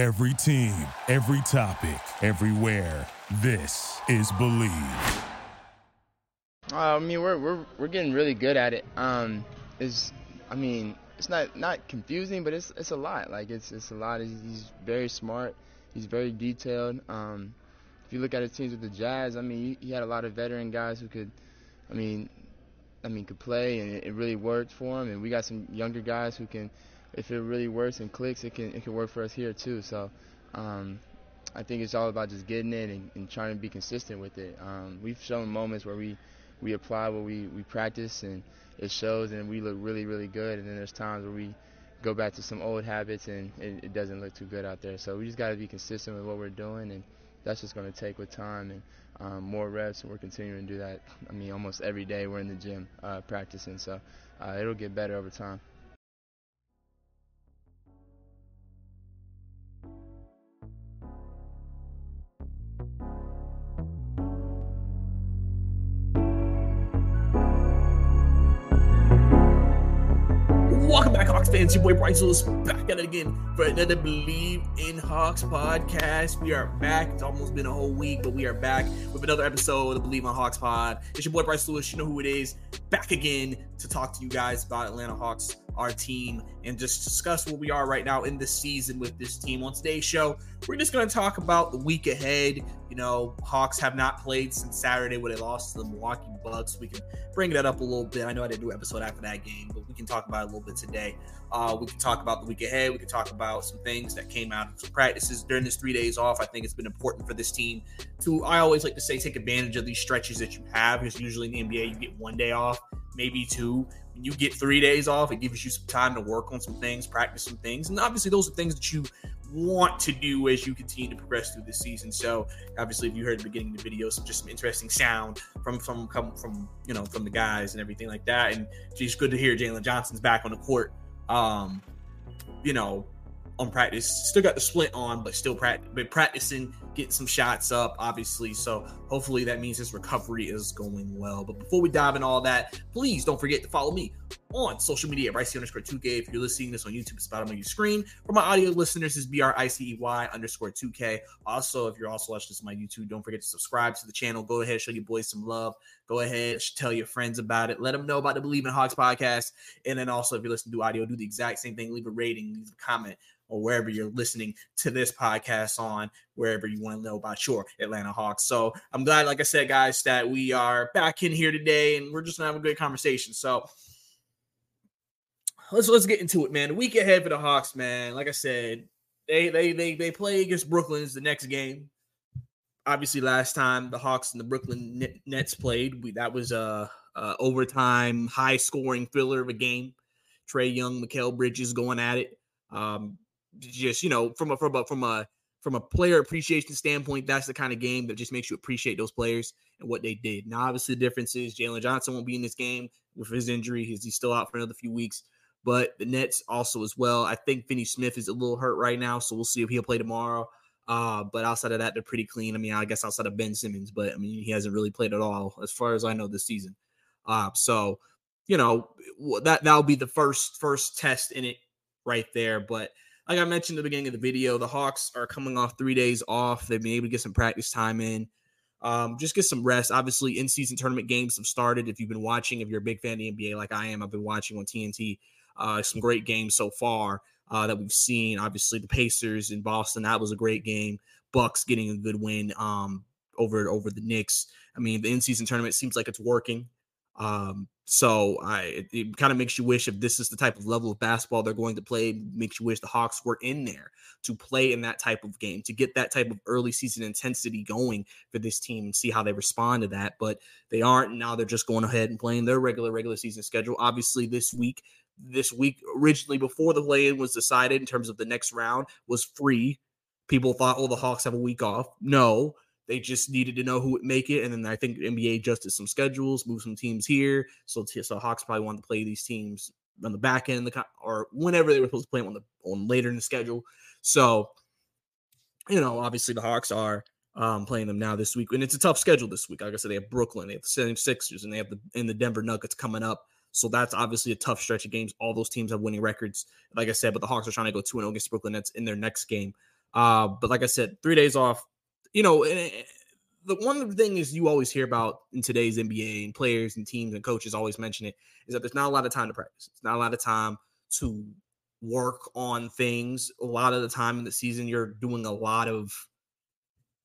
Every team, every topic, everywhere. This is Believe. Uh, I mean, we're we're we're getting really good at it. Um, it's, I mean, it's not not confusing, but it's it's a lot. Like it's it's a lot. He's, he's very smart. He's very detailed. Um, if you look at his teams with the Jazz, I mean, he, had a lot of veteran guys who could, I mean, I mean, could play, and it, it really worked for him. And we got some younger guys who can, if it really works and clicks, it can it can work for us here too. So. Um, I think it's all about just getting it and, and trying to be consistent with it. Um, we've shown moments where we we apply what we, we practice and it shows and we look really, really good. And then there's times where we go back to some old habits and it, it doesn't look too good out there. So we just got to be consistent with what we're doing and that's just going to take with time and um, more reps. We're continuing to do that. I mean, almost every day we're in the gym uh, practicing. So uh, it'll get better over time. Back, fans. Your boy Bryce Lewis back at it again for another Believe in Hawks podcast. We are back. It's almost been a whole week, but we are back with another episode of the Believe in Hawks pod. It's your boy Bryce Lewis. You know who it is. Back again to talk to you guys about Atlanta Hawks, our team, and just discuss where we are right now in the season with this team. On today's show, we're just going to talk about the week ahead. You know, Hawks have not played since Saturday when they lost to the Milwaukee Bucks. We can bring that up a little bit. I know I didn't do an episode after that game, but we can talk about it a little bit today. Uh, we can talk about the week ahead. We can talk about some things that came out of practices during this three days off. I think it's been important for this team to, I always like to say, take advantage of these stretches that you have because usually in the NBA, you get one day off, maybe two. When you get three days off, it gives you some time to work on some things, practice some things. And obviously, those are things that you want to do as you continue to progress through the season. So obviously, if you heard the beginning of the video, some just some interesting sound from from come from you know from the guys and everything like that. And it's good to hear Jalen Johnson's back on the court. Um, you know, on practice, still got the split on, but still practice, but practicing, getting some shots up, obviously. So hopefully that means his recovery is going well. But before we dive in all that, please don't forget to follow me on social media at Bryce underscore 2K. If you're listening this on YouTube, it's bottom of your screen. For my audio listeners, it's B R I C E Y underscore 2K. Also, if you're also watching this on my YouTube, don't forget to subscribe to the channel. Go ahead, show your boys some love. Go ahead, tell your friends about it. Let them know about the Believe in Hawks podcast. And then also, if you're listening to audio, do the exact same thing. Leave a rating, leave a comment or wherever you're listening to this podcast on, wherever you want to know about your Atlanta Hawks. So I'm glad, like I said, guys, that we are back in here today and we're just gonna have a good conversation. So let's let's get into it, man. The week ahead for the Hawks, man. Like I said, they they they they play against Brooklyn is the next game. Obviously, last time the Hawks and the Brooklyn Nets played, we, that was a, a overtime, high scoring filler of a game. Trae Young, Mikal Bridges going at it. Um, just you know, from a from a from a from a player appreciation standpoint, that's the kind of game that just makes you appreciate those players and what they did. Now, obviously, the difference is Jalen Johnson won't be in this game with his injury. He's, he's still out for another few weeks but the Nets also as well. I think Finney Smith is a little hurt right now, so we'll see if he'll play tomorrow. Uh, but outside of that, they're pretty clean. I mean, I guess outside of Ben Simmons, but I mean, he hasn't really played at all as far as I know this season. Uh, so you know that that'll be the first first test in it right there. But like I mentioned at the beginning of the video, the Hawks are coming off three days off. They've been able to get some practice time in. Um, just get some rest. Obviously, in season tournament games have started. If you've been watching, if you're a big fan of the NBA like I am, I've been watching on TNT. Uh, some great games so far uh, that we've seen. Obviously, the Pacers in Boston that was a great game. Bucks getting a good win um, over over the Knicks. I mean, the in season tournament seems like it's working. Um, so I it, it kind of makes you wish if this is the type of level of basketball they're going to play, makes you wish the Hawks were in there to play in that type of game, to get that type of early season intensity going for this team and see how they respond to that. But they aren't. Now they're just going ahead and playing their regular regular season schedule. Obviously, this week this week originally before the play-in was decided in terms of the next round was free. People thought, oh, the Hawks have a week off. No, they just needed to know who would make it, and then I think NBA adjusted some schedules, moved some teams here. So, so Hawks probably wanted to play these teams on the back end the or whenever they were supposed to play them on the on later in the schedule. So, you know, obviously the Hawks are um, playing them now this week, and it's a tough schedule this week. Like I said, they have Brooklyn, they have the same Sixers, and they have the in the Denver Nuggets coming up. So that's obviously a tough stretch of games. All those teams have winning records, like I said, but the Hawks are trying to go 2 0 against Brooklyn Nets in their next game. Uh, but like I said, three days off. You know, eh, the one thing is you always hear about in today's NBA and players and teams and coaches always mention it is that there's not a lot of time to practice. It's not a lot of time to work on things. A lot of the time in the season, you're doing a lot of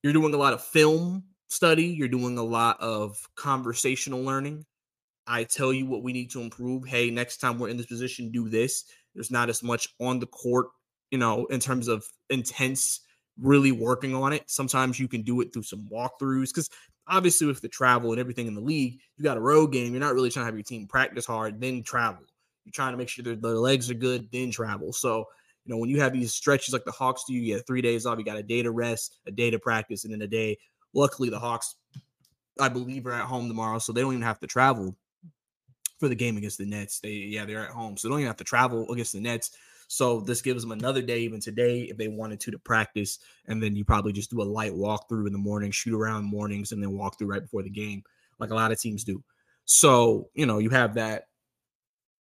you're doing a lot of film study. You're doing a lot of conversational learning. I tell you what we need to improve. Hey, next time we're in this position, do this. There's not as much on the court, you know, in terms of intense really working on it. Sometimes you can do it through some walkthroughs because obviously with the travel and everything in the league, you got a road game. You're not really trying to have your team practice hard, then travel. You're trying to make sure their, their legs are good, then travel. So, you know, when you have these stretches like the Hawks do, you get three days off, you got a day to rest, a day to practice, and then a day. Luckily, the Hawks, I believe, are at home tomorrow, so they don't even have to travel for the game against the Nets. They yeah, they're at home, so they don't even have to travel against the Nets. So this gives them another day, even today, if they wanted to, to practice. And then you probably just do a light walkthrough in the morning, shoot around mornings, and then walk through right before the game, like a lot of teams do. So you know you have that.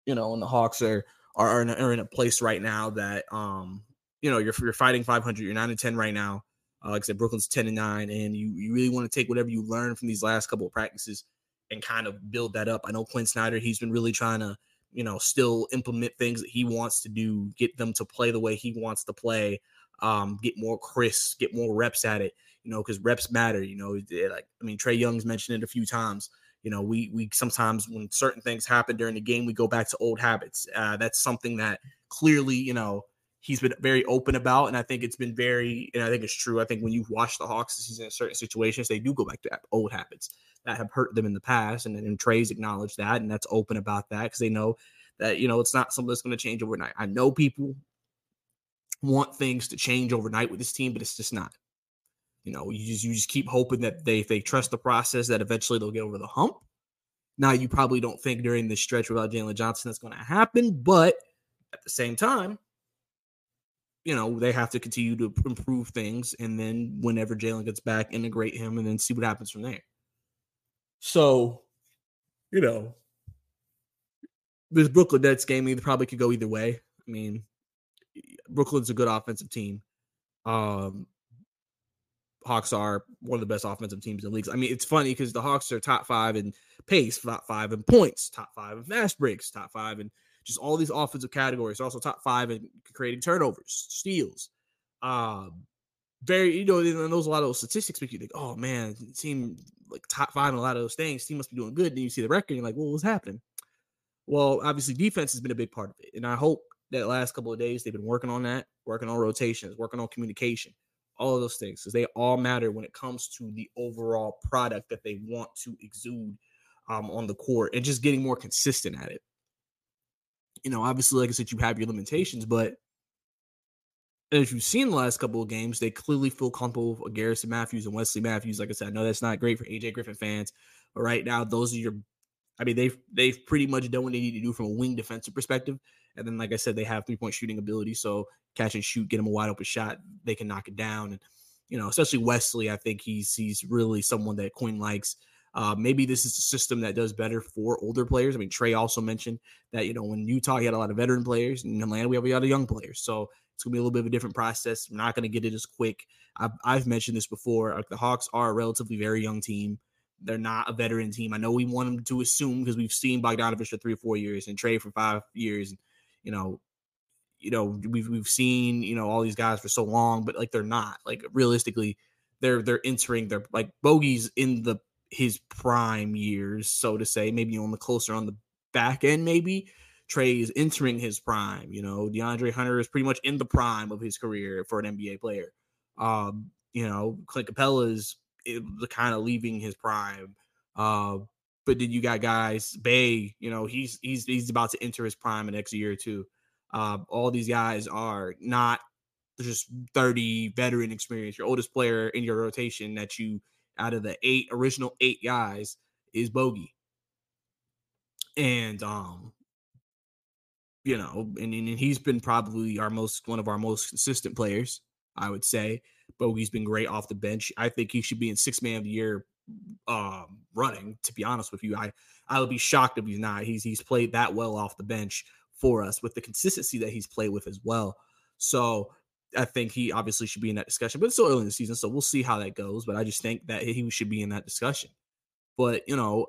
You know, and the Hawks are are in a, are in a place right now that um you know you're you're fighting 500. You're nine and ten right now. Uh, like I said, Brooklyn's ten and nine, and you you really want to take whatever you learned from these last couple of practices and kind of build that up. I know Quin Snyder, he's been really trying to you know, still implement things that he wants to do, get them to play the way he wants to play, um, get more crisp, get more reps at it, you know, because reps matter, you know. Like, I mean, Trae Young's mentioned it a few times. You know, we we sometimes when certain things happen during the game, we go back to old habits. Uh, that's something that clearly, you know, he's been very open about, and I think it's been very, and I think it's true. I think when you watch the Hawks this season in certain situations, they do go back to old habits that have hurt them in the past. And, and Trae's acknowledged that, and that's open about that because they know that, you know, it's not something that's going to change overnight. I know people want things to change overnight with this team, but it's just not. You know, you just you just keep hoping that they if they trust the process that eventually they'll get over the hump. Now you probably don't think during this stretch without Jalen Johnson that's going to happen, but at the same time, you know, they have to continue to improve things. And then whenever Jalen gets back, integrate him and then see what happens from there. So, you know, this Brooklyn Nets game either probably could go either way. I mean, Brooklyn's a good offensive team. Um, Hawks are one of the best offensive teams in the leagues. I mean, it's funny because the Hawks are top five in pace, top five in points, top five in fast breaks, top five in just all these offensive categories. They're also top five in creating turnovers, steals. Um, very, you know, and those a lot of those statistics make you think, oh man, team like top five in a lot of those things. Team must be doing good. Then you see the record, and you're like, well, what's happening? Well, obviously, defense has been a big part of it, and I hope that last couple of days they've been working on that, working on rotations, working on communication, all of those things, because they all matter when it comes to the overall product that they want to exude um, on the court, and just getting more consistent at it. You know, obviously, like I said, you have your limitations, but as you've seen the last couple of games, they clearly feel comfortable with Garrison Mathews and Wesley Matthews. Like I said, I know that's not great for AJ Griffin fans, but right now, those are your I mean, they've they've pretty much done what they need to do from a wing defensive perspective. And then, like I said, they have three point shooting ability. So catch and shoot, get them a wide open shot, they can knock it down. And you know, especially Wesley, I think he's he's really someone that Quin likes. Uh, maybe this is a system that does better for older players. I mean, Trae also mentioned that you know when Utah he had a lot of veteran players, in Atlanta we have a lot of young players. So it's gonna be a little bit of a different process. I'm not gonna get it as quick. I've, I've mentioned this before. Like the Hawks are a relatively very young team. They're not a veteran team. I know we want them to assume because we've seen Bogdanovic for three or four years and Trae for five years. You know, you know we've we've seen you know all these guys for so long, but like they're not. Like realistically, they're they're entering their like Bogey's in the his prime years, so to say. Maybe on the closer on the back end, maybe. Trae is entering his prime. You know, DeAndre Hunter is pretty much in the prime of his career for an NBA player. Um, you know, Clint Capela is the kind of leaving his prime. Uh, but then you got guys, Bey, you know, he's he's he's about to enter his prime in next year or two. Uh, all these guys are not just 30 veteran experience. Your oldest player in your rotation that you out of the eight original eight guys is Bogey. And um, you know, and, and he's been probably our most one of our most consistent players, I would say. Bogey's been great off the bench. I think he should be in six man of the year um, running. To be honest with you, I I would be shocked if he's not. He's he's played that well off the bench for us with the consistency that he's played with as well. So I think he obviously should be in that discussion, but it's still early in the season, so we'll see how that goes. But I just think that he should be in that discussion. But you know,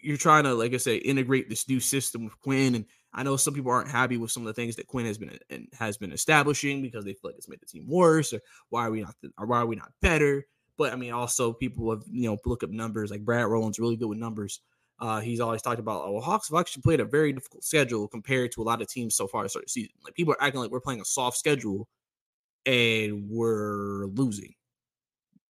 you're trying to, like I say, integrate this new system with Quin, and I know some people aren't happy with some of the things that Quin has been and has been establishing because they feel like it's made the team worse, or why are we not, or why are we not better? But I mean, also people have you know look up numbers. Like Brad Rowland's really good with numbers. Uh, he's always talked about, oh, well, Hawks have actually played a very difficult schedule compared to a lot of teams so far the season. Like people are acting like we're playing a soft schedule and we're losing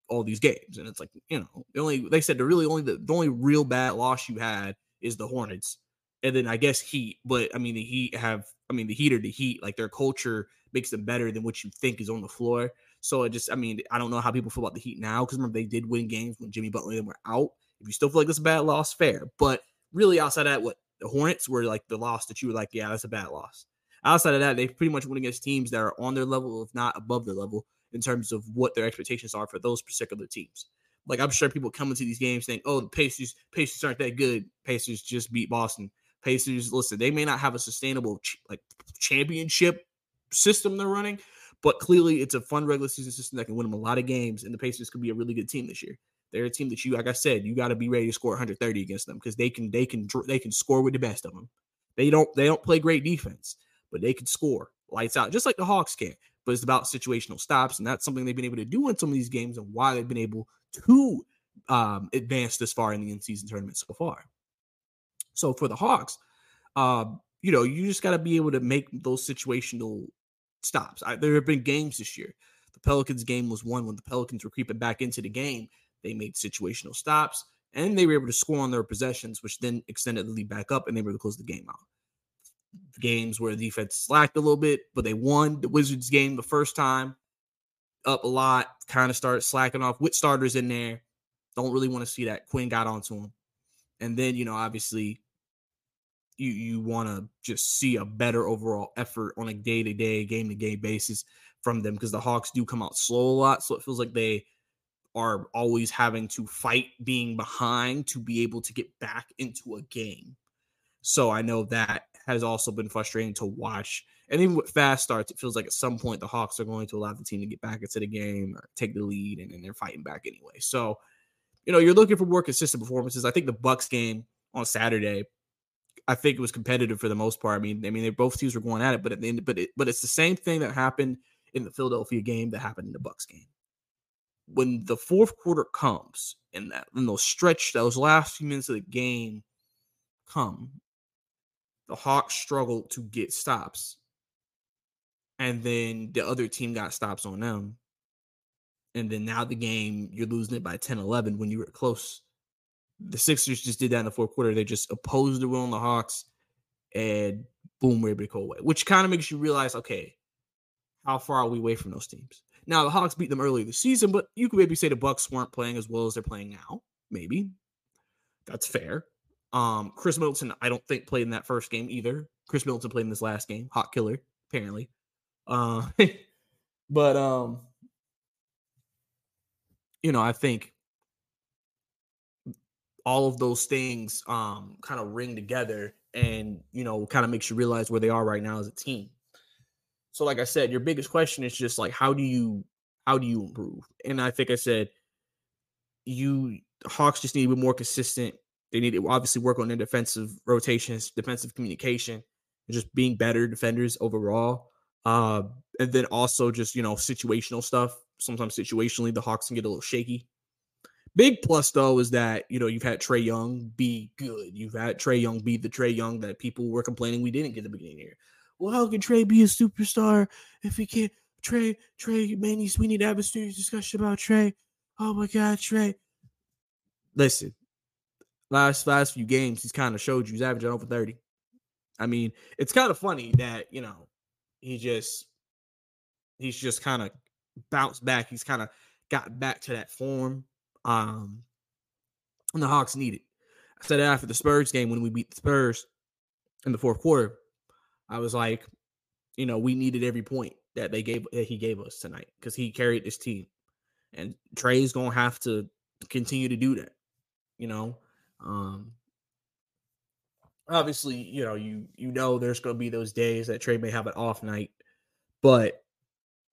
all these games. And it's like, you know, the only they said the really only the, the only real bad loss you had is the Hornets. And then I guess Heat, but I mean the Heat have I mean the Heat are the Heat, like their culture makes them better than what you think is on the floor. So it just I mean, I don't know how people feel about the Heat now because remember they did win games when Jimmy Butler and them were out. If you still feel like it's a bad loss, fair. But really, outside of that, what the Hornets were like the loss that you were like, yeah, that's a bad loss. Outside of that, they pretty much went against teams that are on their level, if not above their level, in terms of what their expectations are for those particular teams. Like I'm sure people come into these games saying, "Oh, the Pacers, Pacers aren't that good. Pacers just beat Boston. Pacers, listen, they may not have a sustainable ch- like championship system they're running, but clearly it's a fun regular season system that can win them a lot of games, and the Pacers could be a really good team this year. They're a team that you, like I said, you got to be ready to score 130 against them because they can, they can, they can score with the best of them. They don't, they don't play great defense, but they can score lights out, just like the Hawks can. But it's about situational stops, and that's something they've been able to do in some of these games, and why they've been able to um, advance this far in the in-season tournament so far. So for the Hawks, um, you know, you just got to be able to make those situational stops. I, there have been games this year. The Pelicans game was one when the Pelicans were creeping back into the game they made situational stops and they were able to score on their possessions, which then extended the lead back up and they were able to close the game out. Games where the defense slacked a little bit, but they won the Wizards game the first time, up a lot, kind of started slacking off with starters in there. Don't really want to see that. Quin got onto him. And then, you know, obviously you you want to just see a better overall effort on a day-to-day, game-to-game basis from them because the Hawks do come out slow a lot. So it feels like they are always having to fight being behind to be able to get back into a game. So I know that has also been frustrating to watch. And even with fast starts, it feels like at some point the Hawks are going to allow the team to get back into the game or take the lead, and then they're fighting back anyway. So, you know, you're looking for more consistent performances. I think the Bucks game on Saturday, I think it was competitive for the most part. I mean, I mean, they both teams were going at it, but at the end, but it, but it's the same thing that happened in the Philadelphia game that happened in the Bucks game when the fourth quarter comes and that when those stretch those last few minutes of the game come, the Hawks struggled to get stops. And then the other team got stops on them. And then now the game, you're losing it by 10 11 when you were close. The Sixers just did that in the fourth quarter. They just opposed the will on the Hawks and boom, we're able to go away, which kind of makes you realize okay, how far are we away from those teams? Now the Hawks beat them earlier this season, but you could maybe say the Bucks weren't playing as well as they're playing now. Maybe that's fair. Um, Khris Middleton, I don't think played in that first game either. Khris Middleton played in this last game. Hot killer, apparently. Uh, but um, you know, I think all of those things um kind of ring together and you know kind of makes you realize where they are right now as a team so, like I said, your biggest question is just like how do you how do you improve? And I think I said you Hawks just need to be more consistent. They need to obviously work on their defensive rotations, defensive communication, and just being better defenders overall. Uh, and then also just you know situational stuff. Sometimes situationally, the Hawks can get a little shaky. Big plus though is that you know you've had Trae Young be good. You've had Trae Young be the Trae Young that people were complaining we didn't get the beginning of the year well, how can Trae be a superstar if he can't? Trae, Trey, man, we need to have a serious discussion about Trae. Oh my God, Trae. Listen, last last few games, he's kind of showed you he's averaging over 30. I mean, it's kind of funny that, you know, he just he's just kind of bounced back. He's kind of got back to that form. Um and the Hawks need it. I said after the Spurs game when we beat the Spurs in the fourth quarter. I was like, you know, we needed every point that they gave that he gave us tonight because he carried this team, and Trae's gonna have to continue to do that. You know, um, obviously, you know, you you know, there's gonna be those days that Trae may have an off night, but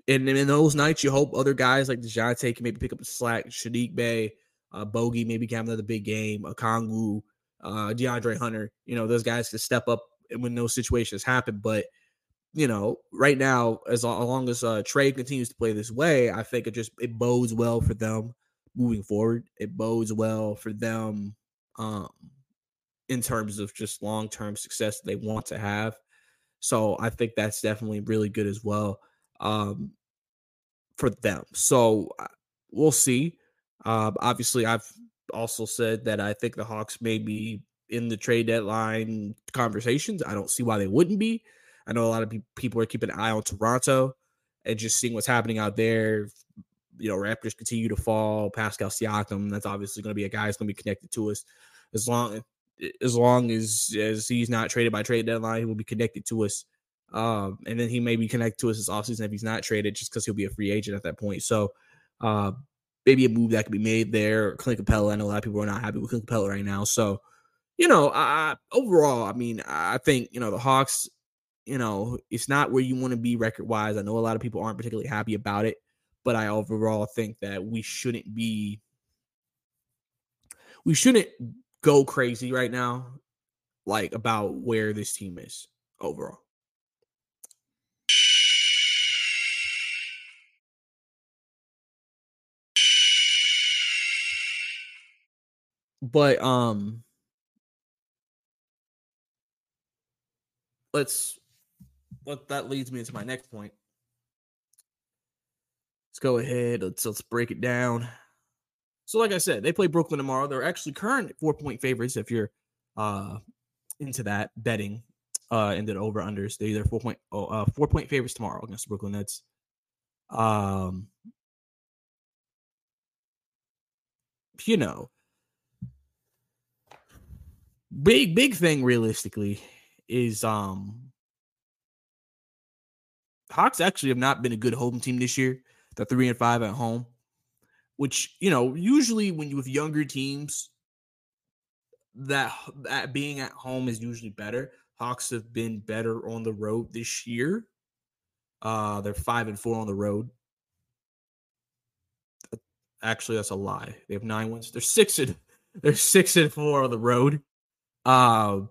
and in those nights, you hope other guys like Dejounte can maybe pick up the slack. Saddiq Bey, uh, Bogey maybe can have another big game. Okongwu, uh, DeAndre Hunter, you know, those guys can step up when those situations happen. But you know, right now, as long as uh, Trae continues to play this way, I think it just it bodes well for them moving forward. It bodes well for them um, in terms of just long term success they want to have. So I think that's definitely really good as well um, for them. So uh, we'll see. Uh, obviously, I've also said that I think the Hawks may be in the trade deadline conversations. I don't see why they wouldn't be. I know a lot of people are keeping an eye on Toronto and just seeing what's happening out there. You know, Raptors continue to fall. Pascal Siakam, that's obviously going to be a guy that's going to be connected to us as long as long as as he's not traded by trade deadline, he will be connected to us. Um, and then he may be connected to us this offseason if he's not traded, just because he'll be a free agent at that point. So, uh, maybe a move that could be made there. Clint Capela, I know a lot of people are not happy with Clint Capela right now. So, you know, I, overall, I mean, I think you know the Hawks. You know, it's not where you want to be record wise. I know a lot of people aren't particularly happy about it, but I overall think that we shouldn't be. We shouldn't go crazy right now, like about where this team is overall. But um let's what that leads me into my next point. Let's go ahead. Let's let's break it down. So, like I said, they play Brooklyn tomorrow. They're actually current four point favorites if you're uh into that betting uh into the over unders. They're either four point oh, uh four point favorites tomorrow against Brooklyn Nets. Um you know big big thing realistically is um Hawks actually have not been a good home team this year. The three and five at home, which you know usually when you with younger teams, that that being at home is usually better. Hawks have been better on the road this year. Uh, they're five and four on the road. Actually, that's a lie. They have nine wins. They're six and they're six and four on the road. Uh,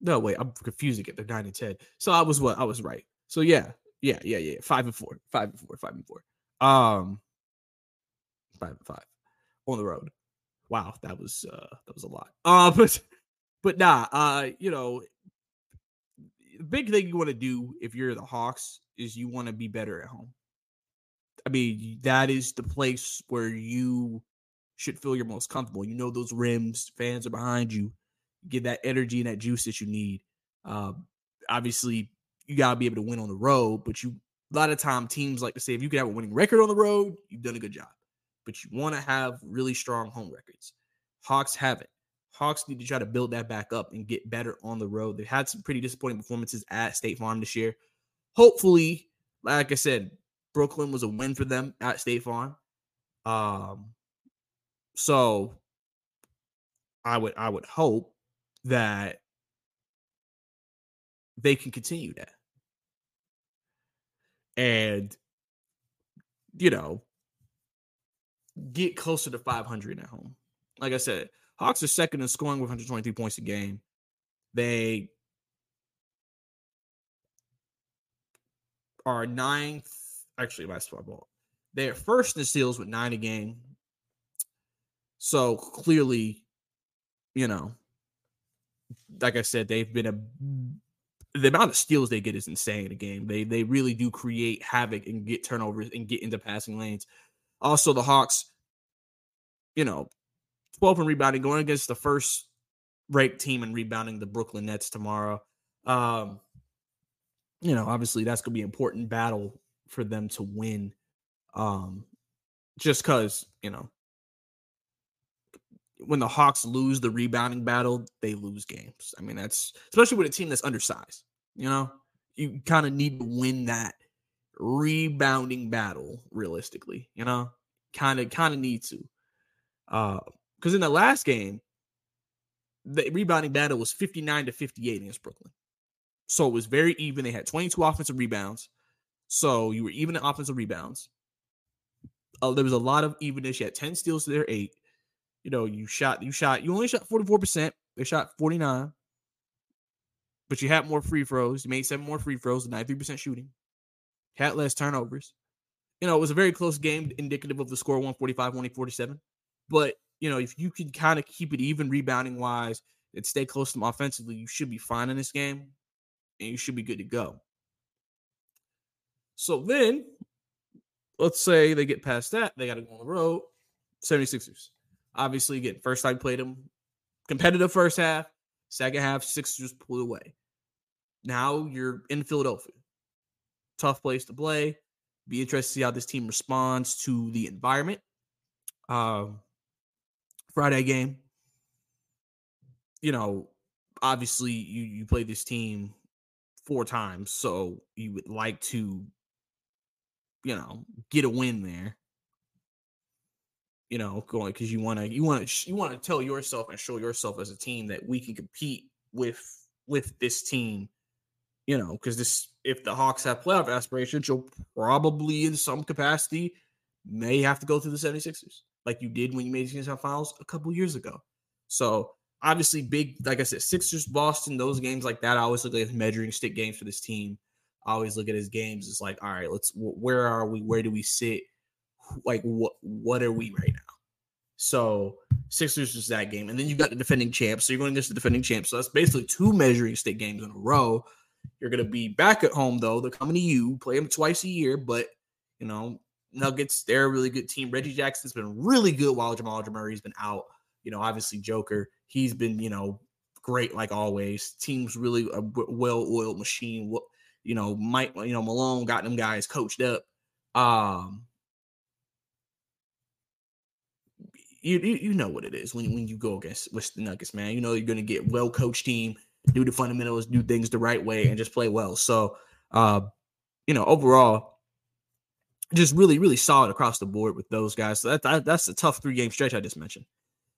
no, wait, I'm confusing it. They're nine and ten. So I was what? I was right. So yeah, yeah, yeah, yeah. Five and four, five and four, five and four. Um, five and five on the road. Wow, that was uh that was a lot. Uh, but but nah, uh, you know, the big thing you want to do if you're the Hawks is you want to be better at home. I mean, that is the place where you should feel you're most comfortable. You know those rims, fans are behind you. Get that energy and that juice that you need. Uh, obviously, you gotta be able to win on the road, but you a lot of time teams like to say if you can have a winning record on the road, you've done a good job. But you want to have really strong home records. Hawks have it. Hawks need to try to build that back up and get better on the road. They've had some pretty disappointing performances at State Farm this year. Hopefully, like I said, Brooklyn was a win for them at State Farm. Um, so I would I would hope that they can continue that. And you know, get closer to 500 at home. Like I said, Hawks are second in scoring with 123 points a game. They are ninth. Actually, my ball. They're first in steals with nine a game. So clearly, you know, like I said, they've been a the amount of steals they get is insane in a game. They they really do create havoc and get turnovers and get into passing lanes. Also, the Hawks, you know, 12 in rebounding, going against the first ranked team and rebounding, the Brooklyn Nets tomorrow. Um, you know, obviously that's gonna be an important battle for them to win. Um, just because, you know, when the Hawks lose the rebounding battle, they lose games. I mean, that's especially with a team that's undersized. You know, you kind of need to win that rebounding battle realistically. You know, kind of kind of need to. Uh, because in the last game, the rebounding battle was 59 to 58 against Brooklyn. So it was very even. They had 22 offensive rebounds. So you were even in offensive rebounds. Uh, there was a lot of evenness. You had 10 steals to their eight. You know, you shot, you shot, you only shot 44%. They shot 49. But you had more free throws. You made seven more free throws, 93% shooting. Had less turnovers. You know, it was a very close game, indicative of the score 145, 147. But, you know, if you can kind of keep it even rebounding wise and stay close to them offensively, you should be fine in this game and you should be good to go. So then, let's say they get past that, they got to go on the road. 76ers. Obviously, again, first time played them competitive first half, second half, Sixers pulled away. Now you're in Philadelphia. Tough place to play. Be interested to see how this team responds to the environment. Um, Friday game. You know, obviously you you play this team four times, so you would like to, you know, get a win there. You know, going because you want to you want to you want to tell yourself and show yourself as a team that we can compete with with this team. You know, because this if the Hawks have playoff aspirations, you'll probably in some capacity may have to go through the 76ers like you did when you made the NHL finals a couple years ago. So obviously big, like I said, Sixers, Boston, those games like that. I always look at measuring stick games for this team. I always look at his games. It's like, all right, let's where are we? Where do we sit? Like what what are we right now? So Sixers is that game, and then you got the defending champs. So you're going against the defending champs. So that's basically two measuring stick games in a row. You're going to be back at home though. They're coming to you. Play them twice a year, but you know Nuggets. They're a really good team. Reggie Jackson's been really good while Jamal Murray's been out. You know, obviously Joker He's been, you know, great like always. Team's really a well-oiled machine. What you know, Mike, you know, Malone got them guys coached up. Um, you, you, you know what it is when when you go against with the Nuggets, man. You know you're gonna get well coached team, do the fundamentals, do things the right way, and just play well. So, uh, you know, overall, just really really solid across the board with those guys. So that, that that's a tough three game stretch I just mentioned.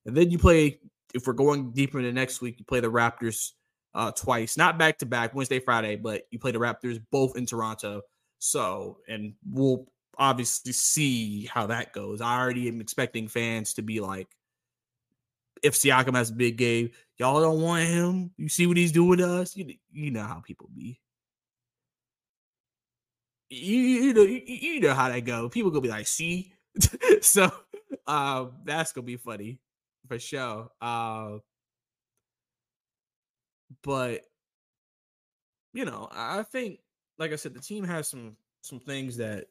And then you play if we're going deeper into next week, you play the Raptors uh, twice, not back to back, Wednesday, Friday, but you play the Raptors both in Toronto. So, and we'll obviously see how that goes. I already am expecting fans to be like, if Siakam has a big game, y'all don't want him. You see what he's doing to us. You, you know how people be. You, you know you, you know how that go. People gonna be like, see. so um, that's gonna be funny for sure. Uh, but you know, I think, like I said, the team has some some things that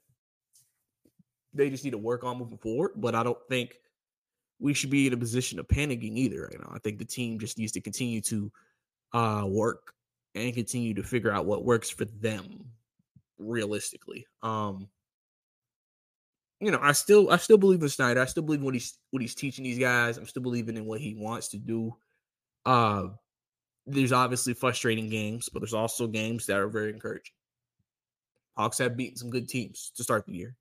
they just need to work on moving forward. But I don't think we should be in a position of panicking either right now. I think the team just needs to continue to uh, work and continue to figure out what works for them realistically. Um, you know, I still I still believe in Snyder. I still believe what he's what he's teaching these guys. I'm still believing in what he wants to do. Uh there's obviously frustrating games, but there's also games that are very encouraging. Hawks have beaten some good teams to start the year.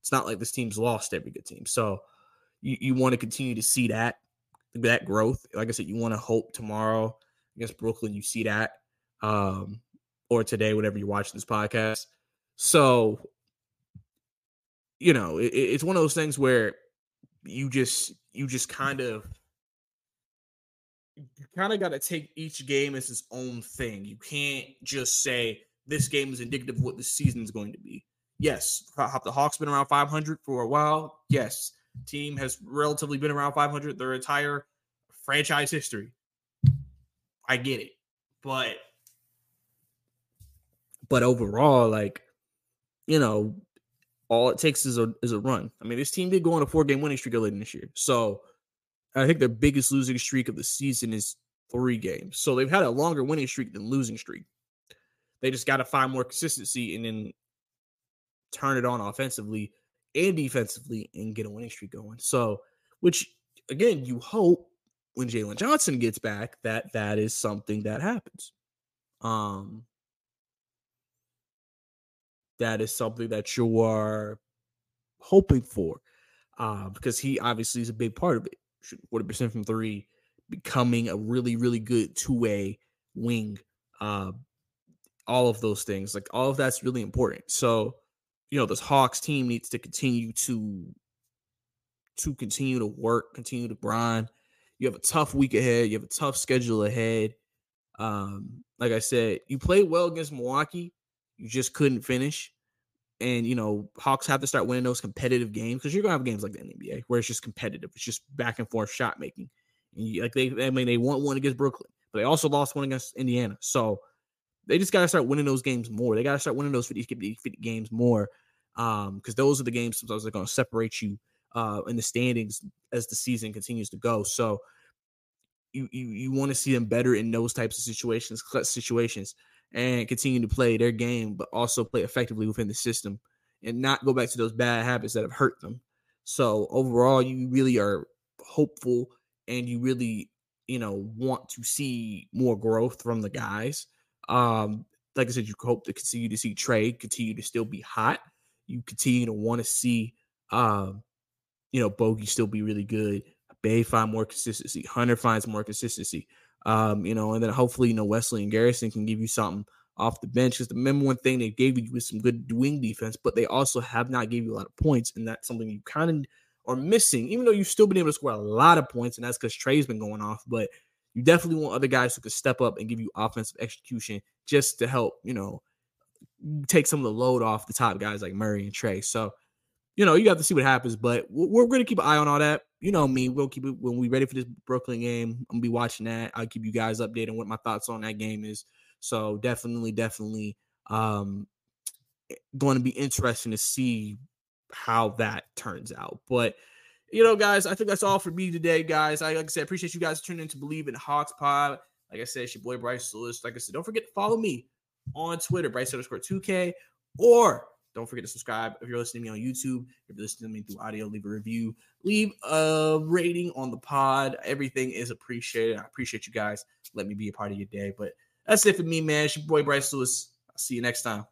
It's not like this team's lost every good team. So you, you want to continue to see that that growth. Like I said, you want to hope tomorrow against Brooklyn you see that. Um or today, whenever you're watching this podcast. So you know, it, it's one of those things where you just you just kind of you kind of got to take each game as its own thing. You can't just say this game is indicative of what the season is going to be. Yes, the Hawks been around 500 for a while? Yes, team has relatively been around 500 their entire franchise history. I get it, but but overall, like you know, all it takes is a is a run. I mean, this team did go on a four game winning streak earlier this year. So I think their biggest losing streak of the season is three games. So they've had a longer winning streak than losing streak. They just got to find more consistency and then turn it on offensively and defensively and get a winning streak going. So, which again, you hope when Jalen Johnson gets back that that is something that happens. Um, that is something that you are hoping for uh, because he obviously is a big part of it. 40% from three, becoming a really, really good two way wing. Uh, all of those things. Like all of that's really important. So, you know, this Hawks team needs to continue to to continue to work, continue to grind. You have a tough week ahead. You have a tough schedule ahead. Um, like I said, you played well against Milwaukee. You just couldn't finish. And you know, Hawks have to start winning those competitive games because you're gonna have games like the NBA where it's just competitive. It's just back and forth shot making. And you, like they, I mean, they won one against Brooklyn, but they also lost one against Indiana. So they just got to start winning those games more. They got to start winning those 50, 50, 50 games more um because those are the games sometimes are going to separate you uh in the standings as the season continues to go. So you you, you want to see them better in those types of situations, clutch situations, and continue to play their game, but also play effectively within the system and not go back to those bad habits that have hurt them. So overall, you really are hopeful and you really you know want to see more growth from the guys. Um, like I said, you hope to continue to see Trae continue to still be hot. You continue to want to see, um, you know, Bogey still be really good. Bey find more consistency. Hunter finds more consistency. Um, you know, and then hopefully, you know, Wesley and Garrison can give you something off the bench. Because the number one thing they gave you was some good wing defense, but they also have not gave you a lot of points, and that's something you kind of are missing. Even though you've still been able to score a lot of points, and that's because Trae's been going off, but you definitely want other guys who could step up and give you offensive execution just to help, you know, take some of the load off the top guys like Murray and Trae. So, you know, you have to see what happens, but we're, going to keep an eye on all that. You know me, we'll keep it when we're ready for this Brooklyn game. I'm gonna be watching that. I'll keep you guys updated on what my thoughts on that game is. So definitely, definitely, um, going to be interesting to see how that turns out. But you know, guys, I think that's all for me today, guys. I like I said, appreciate you guys tuning in to Believe in Hawks Pod. Like I said, it's your boy Bryce Lewis. Like I said, don't forget to follow me on Twitter, Bryce underscore 2K, or don't forget to subscribe if you're listening to me on YouTube. If you're listening to me through audio, leave a review, leave a rating on the pod. Everything is appreciated. I appreciate you guys. Let me be a part of your day. But that's it for me, man. It's your boy Bryce Lewis. I'll see you next time.